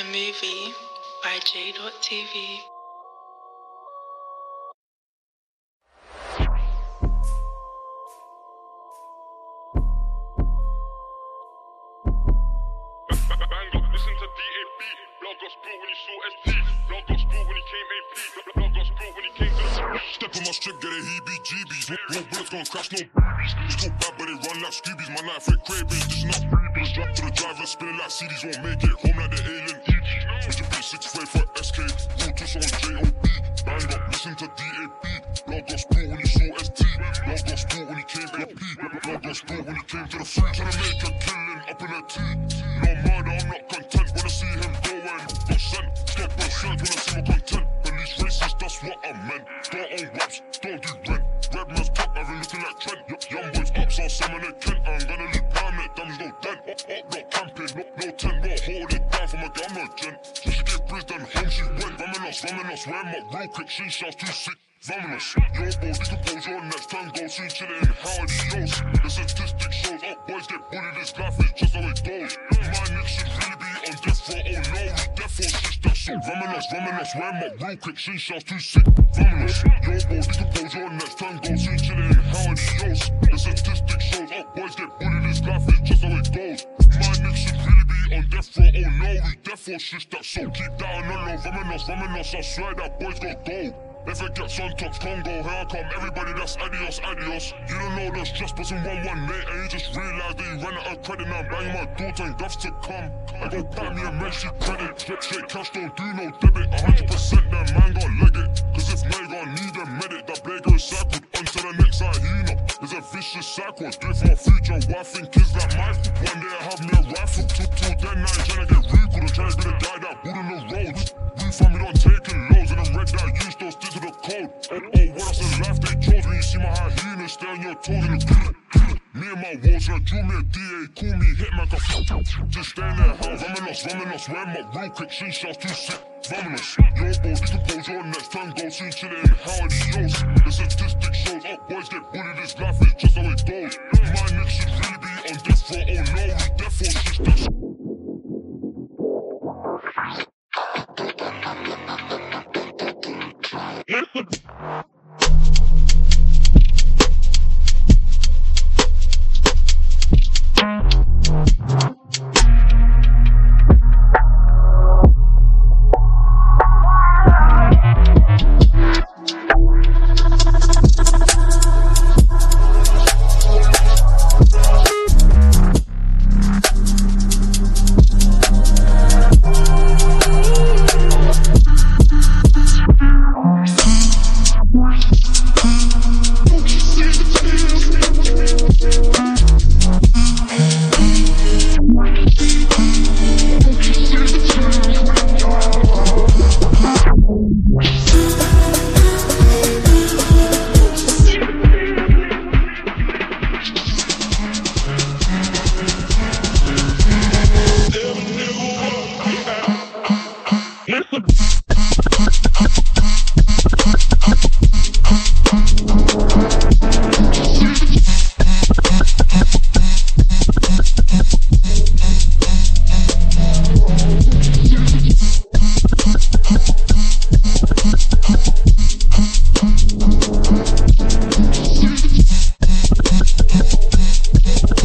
A movie by J.TV. Crash, no bad, but run like Scoobies. My knife cravings, this not freebies. Drop to the driver, like CDs. Won't make it home up, this life is just how it goes. My niggas should really be on death row, oh no, we death row, shit that's so vamonos, vamonos, wear my real quick, she shots too sick. Vamonos, your boy, decompose your next time, go soon chillin' in howdy yo's. The statistic shows shit that's so keep that on low, vamonos, vamonos, I swear that boys got gold. If it gets on top Congo, here I come, everybody that's adios, adios. You don't know there's just person one one mate, and you just realize that you ran out of credit. Now banging my daughter and duffs to come. I go buy me a mercy credit, straight straight cash, don't do no debit. 100% that man gon' leg it, cause if man gon' need a medic, that blade goes cycled onto the next hyena. It's a vicious cycle, do it for my future. Wife and kids like my One day I have me a rifle, till then I ain't tryna get recalled, I'm tryna be the guy that building the roads. We from me don't taking loads, and I'm red that used to stick to the code. Oh, oh, what else in life they chose when you see my hyena stay on your toes and me and my walls like drew me a DA, call me Hitman, got Just stand there, how? Vamanos, Vamanos, where am I? Real quick, she shouts too sick. Vamanos, your balls decompose, your next time go soon, chillin', how are these? The statistics shows up, boys get bullied, this life is just how it goes. My niggas should really be on death row, oh no, we death row, just death row.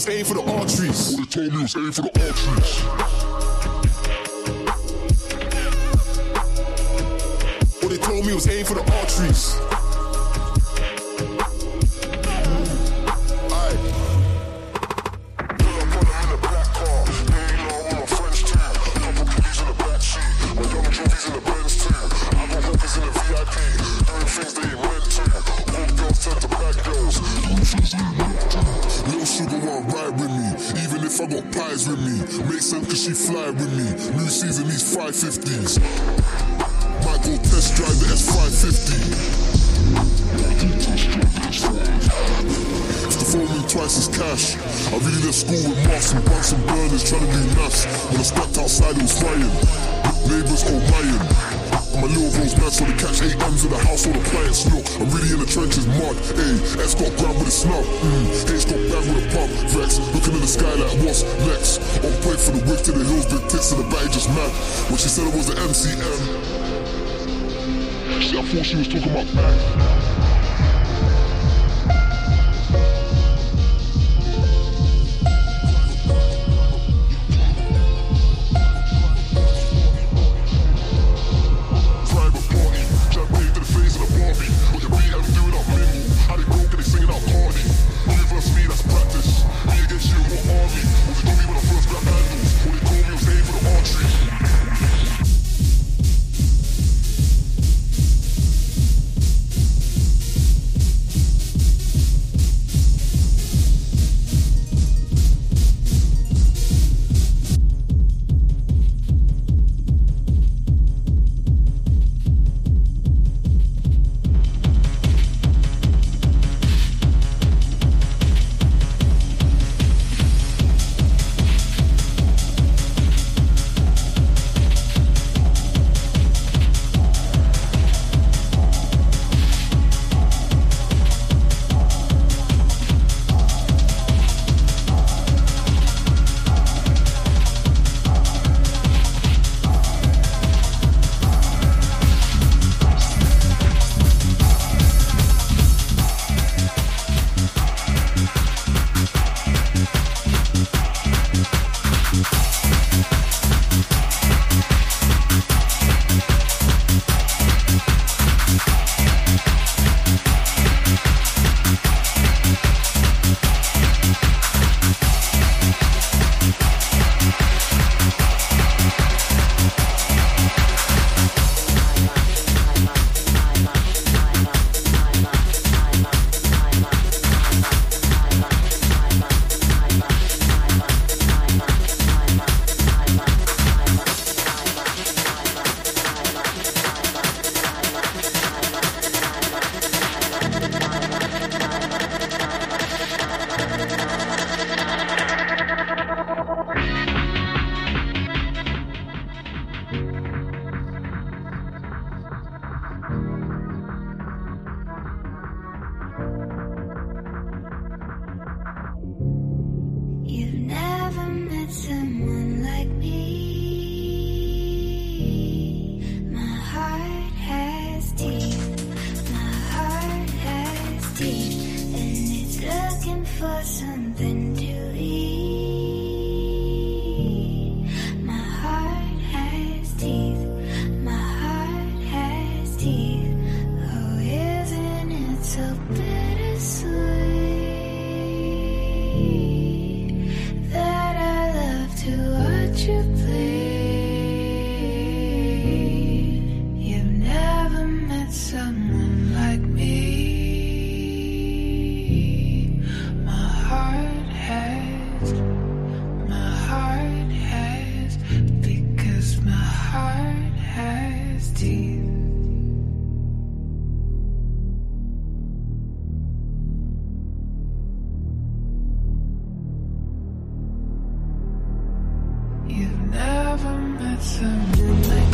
Stay for the If I got pies with me. Makes sense cause she fly with me. New season, these 550s. Might go test drive the S550. It's the phone twice as cash. I really left school with marks and bunts and burners trying to do nuts. When I stepped outside, it was frying. Neighbors all Ryan my little rose back so they catch eight M's in the house or the plants. No, I'm really in the trenches, mud. Ayy, S got grabbed with a snub. Mmm, Hayes got grabbed with a pump. Vex, looking in the sky like what's next? On praying for the whip to the hills, big tits to the bag, just mad. When she said it was the MCM. She, I thought she was talking about back. You never met someone like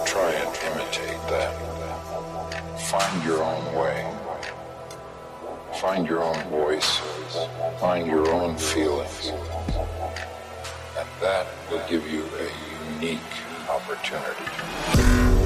Don't try and imitate them. Find your own way. Find your own voice. Find your own feelings. And that will give you a unique opportunity.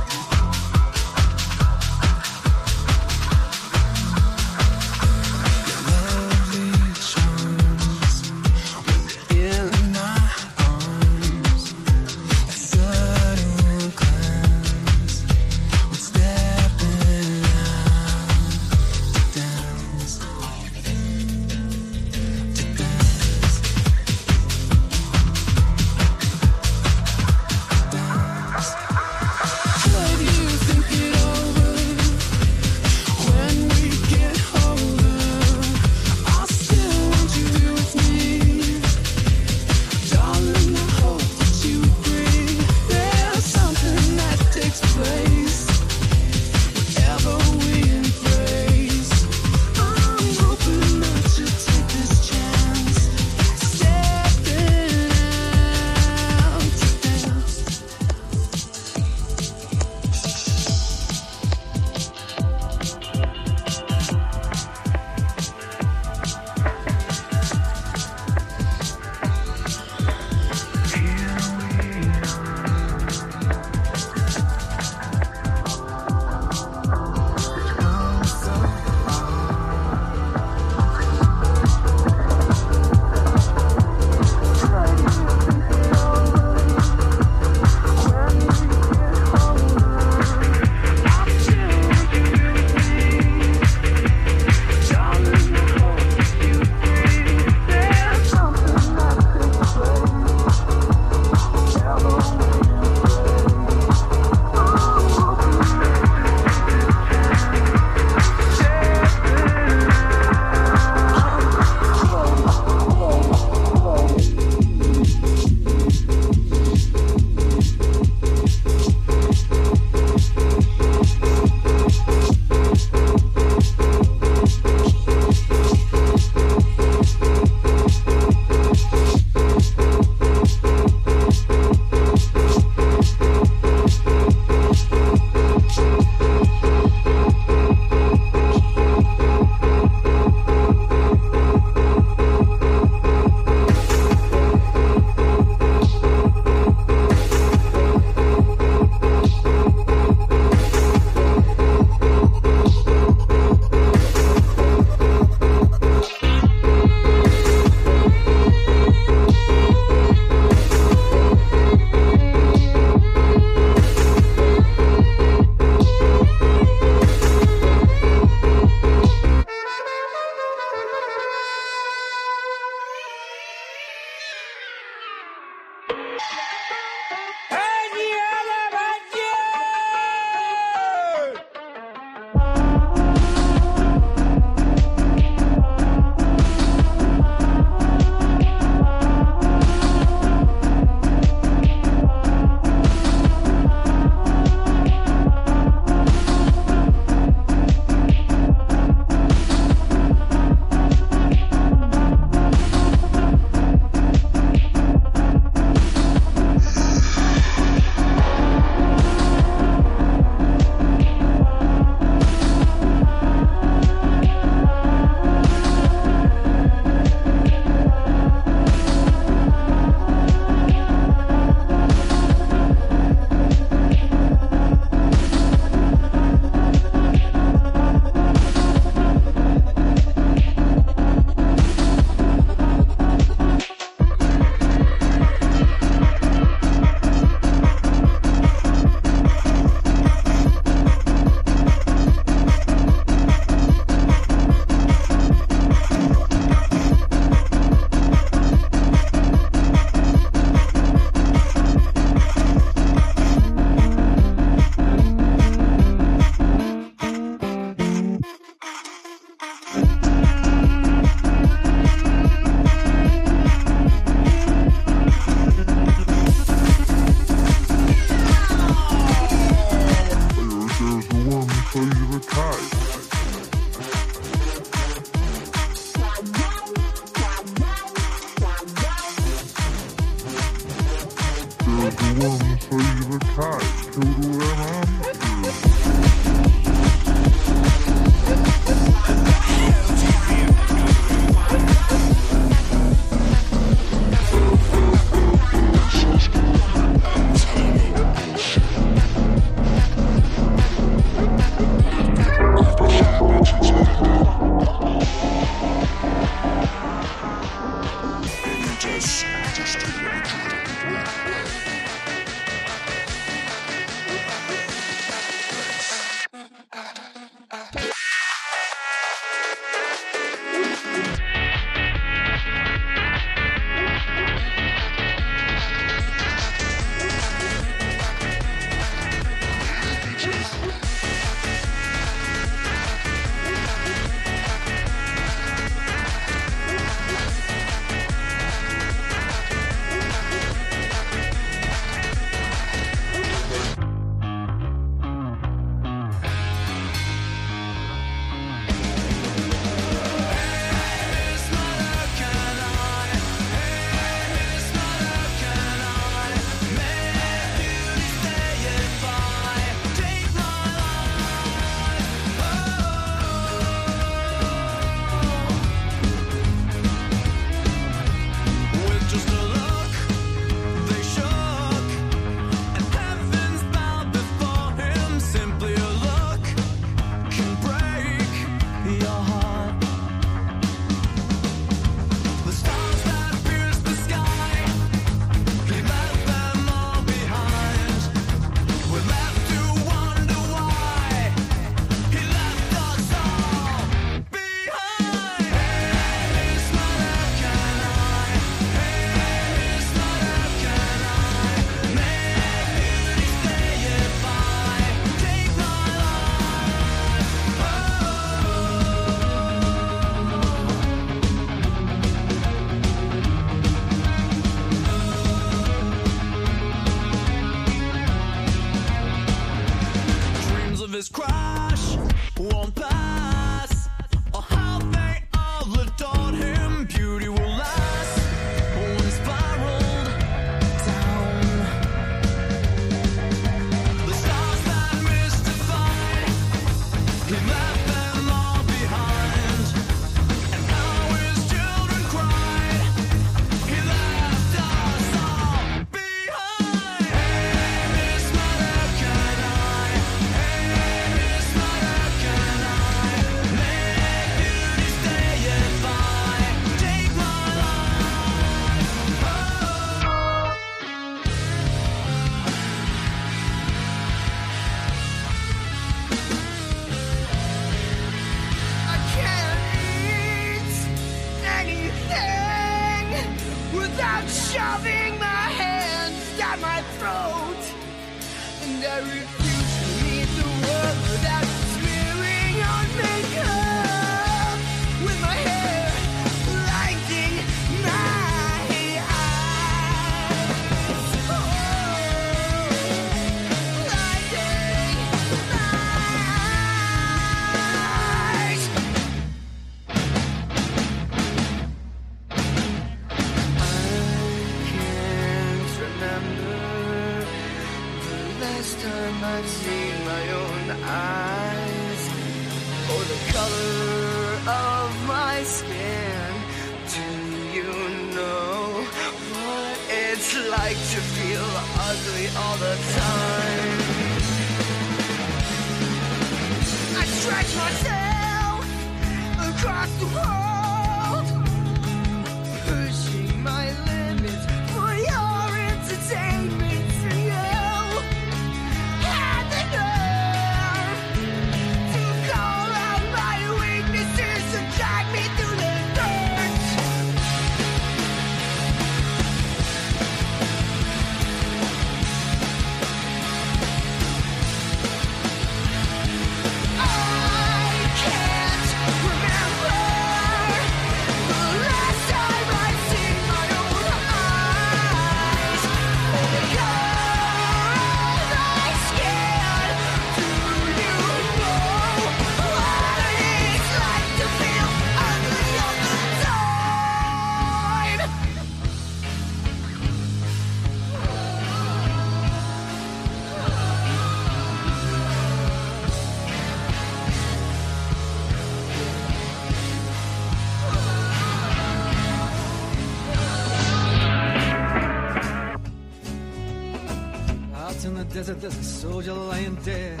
there's a soldier lying dead.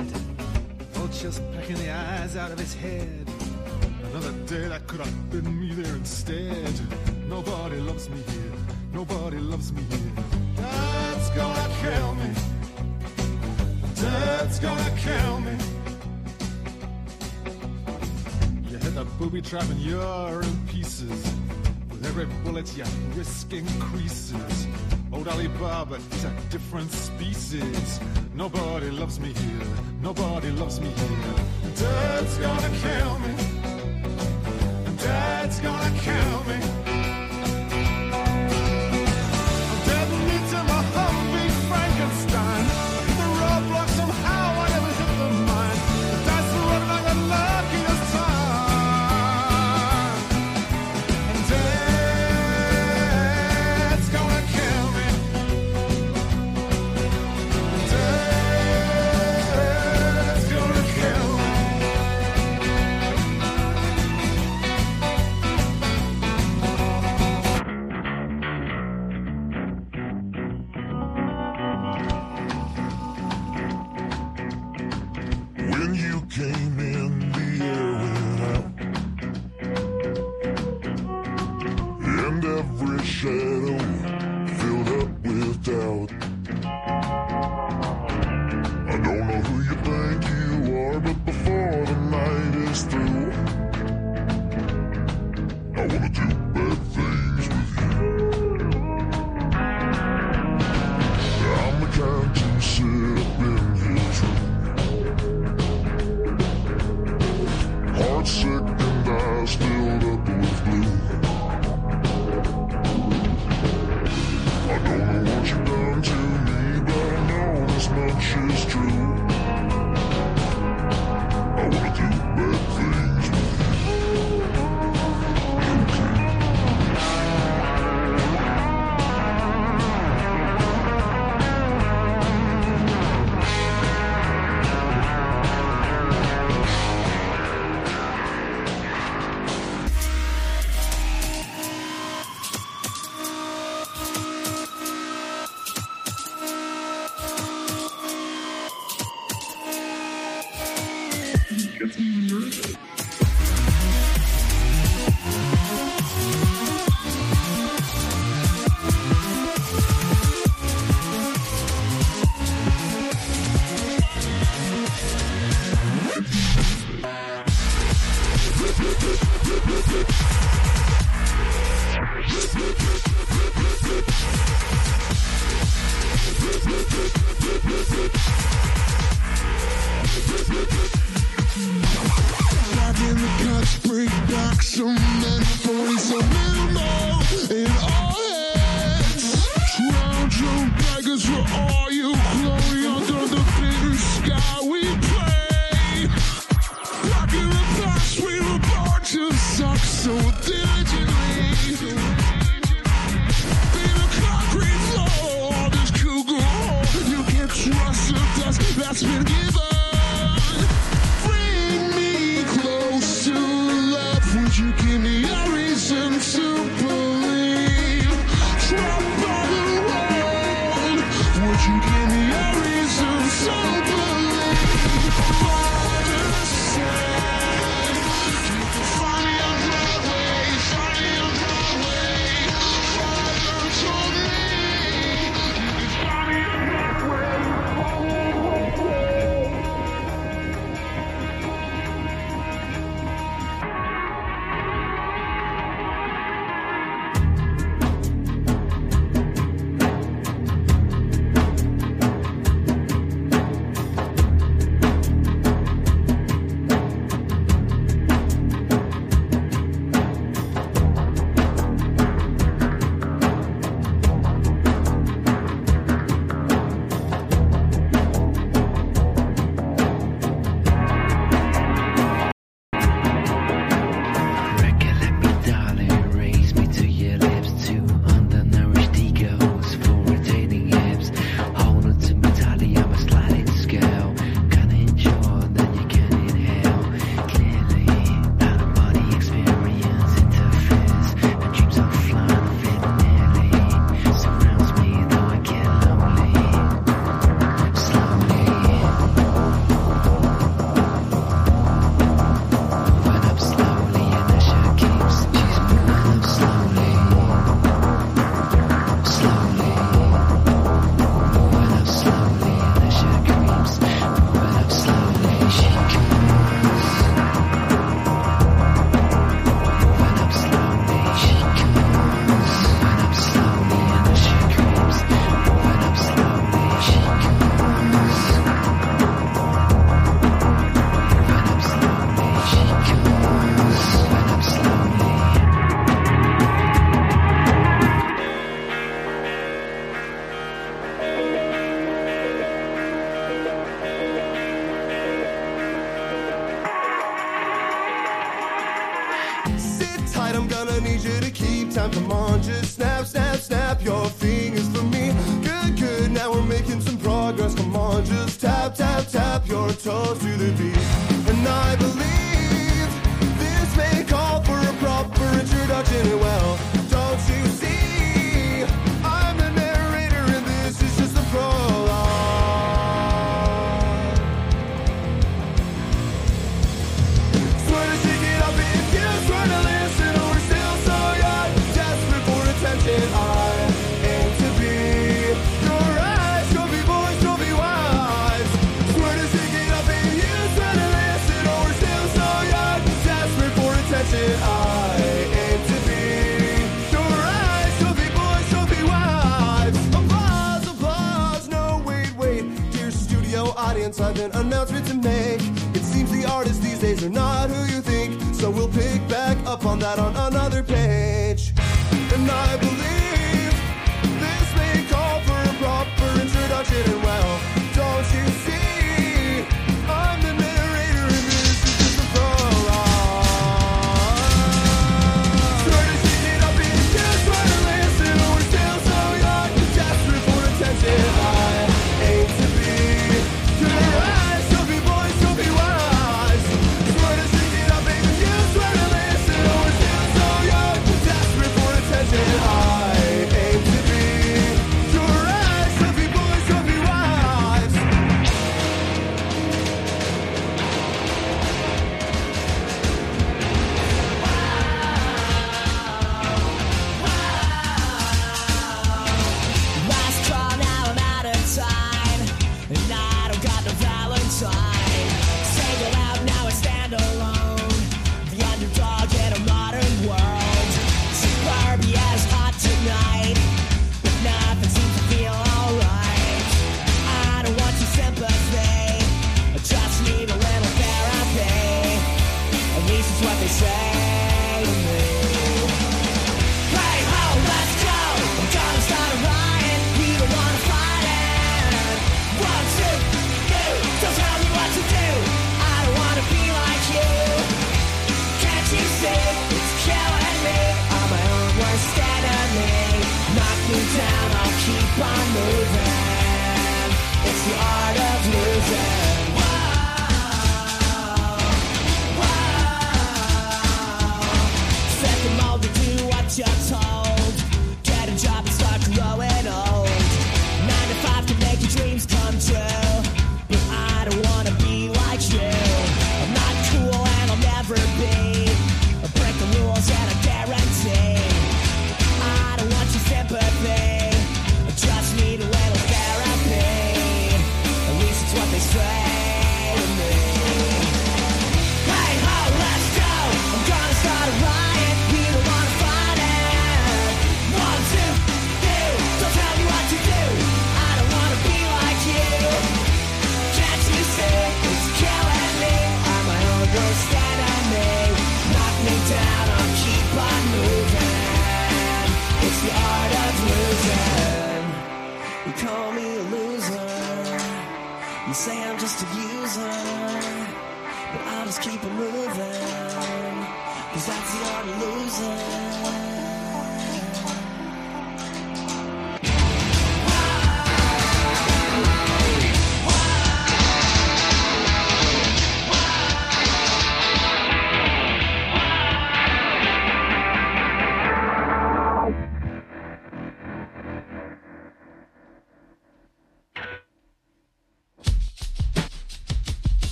Vultures pecking the eyes out of his head. Another day that could have been me there instead. Nobody loves me here. Nobody loves me here. Dad's gonna kill me. Dad's gonna kill me. You hit that booby trap and you're in pieces. Every bullet, your risk increases. Old Alibaba is a different species. Nobody loves me here. Nobody loves me here. Dad's gonna kill me. Dad's gonna kill me.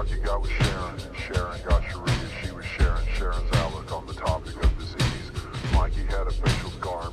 talk you got with Sharon. Sharon got Sharia. She was sharing Sharon's outlook on the topic of disease. Mikey had a facial scar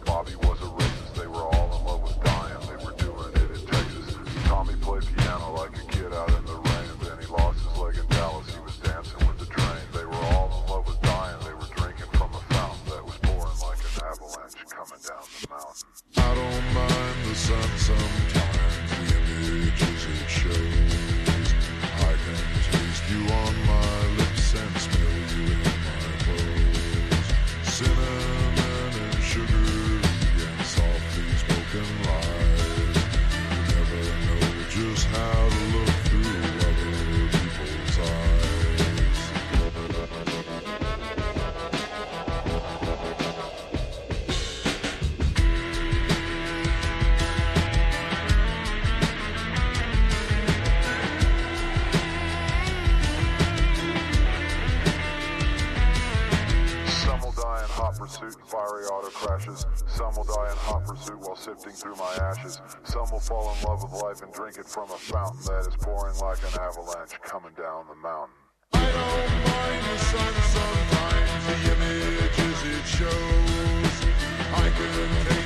Will fall in love with life and drink it from a fountain that is pouring like an avalanche coming down the mountain. I don't mind the sun sometimes, the images it shows. I can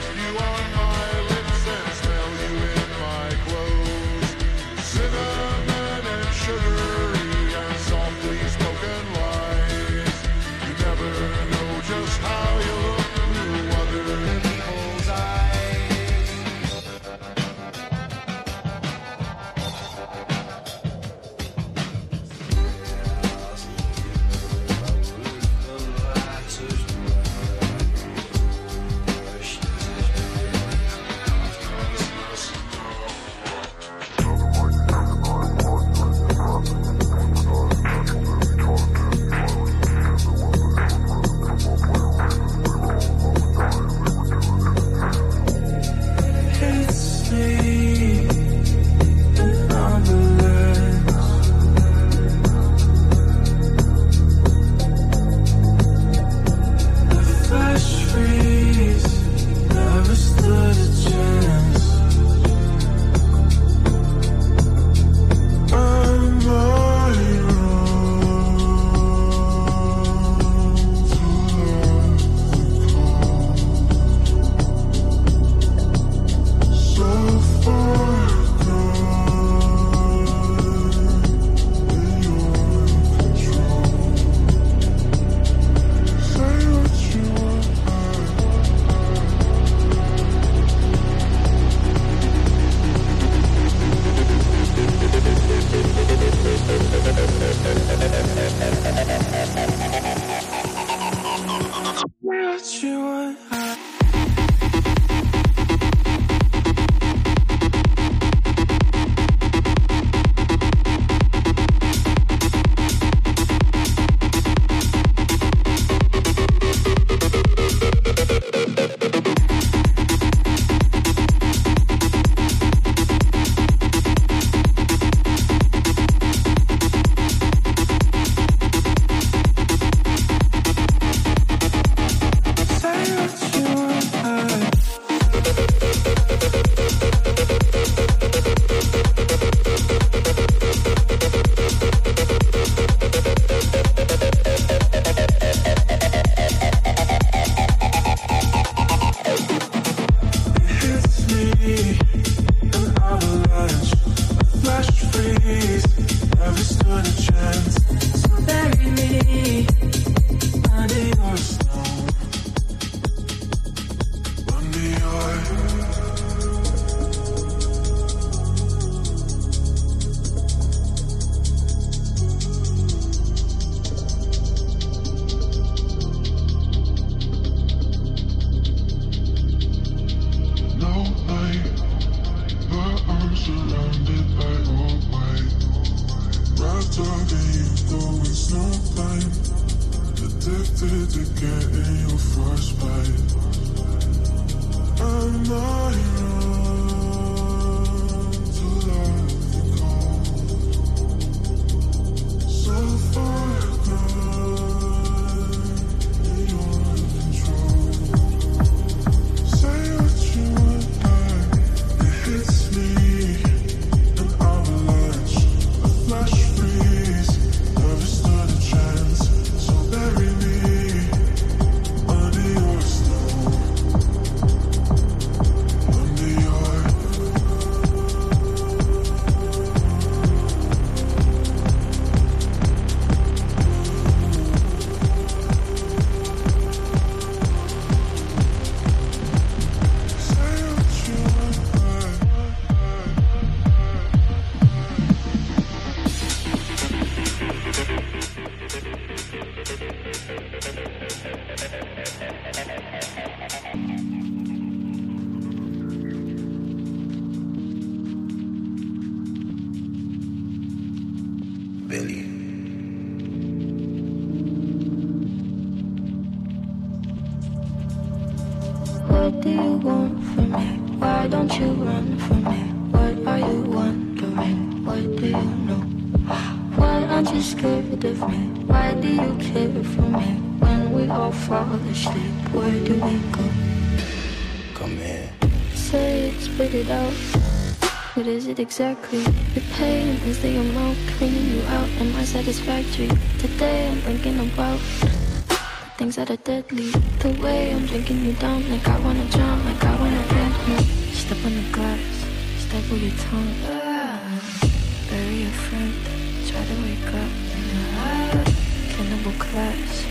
all fall asleep, where do we go? Come here. Say it, spit it out. What is it exactly? The pain is the amount cleaning you out. Am I satisfactory? Today I'm thinking about things that are deadly. The way I'm drinking you down, like I wanna drown, like I wanna end me. Step on the glass, with your tongue. Ah, bury a friend, try to wake up. Ah, cannibal class,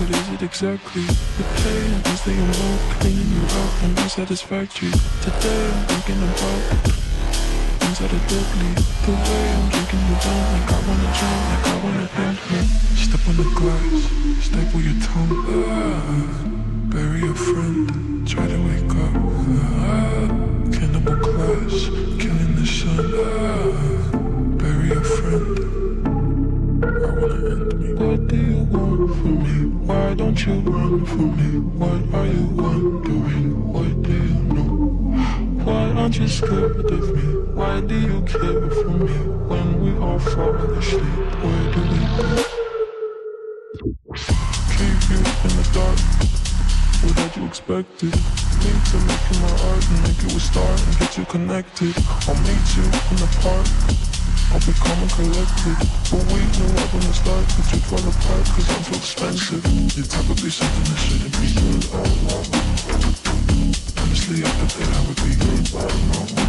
What is it exactly? The pain is the amount cleaning you out and not satisfactory. Today I'm thinking about things that are. The way I'm drinking you down, like I wanna drown, like I wanna end me. Step on the glass, staple your tongue. Ah, bury a friend, try to wake up. Ah, cannibal clash, killing the sun. Ah, bury a friend. Why don't you run from me? What are you wondering? What do you know? Why aren't you scared of me? Why do you care for me? When we all fall asleep, where do we go? Keep you in the dark. What had you expected? Me to make you my art and make you a star and get you connected. I'll meet you in the park. I'll be calm and collected But we right from the start that you'd fall apart Cause I'm too expensive. You're probably something that shouldn't be good oh, Honestly, I thought that I would be good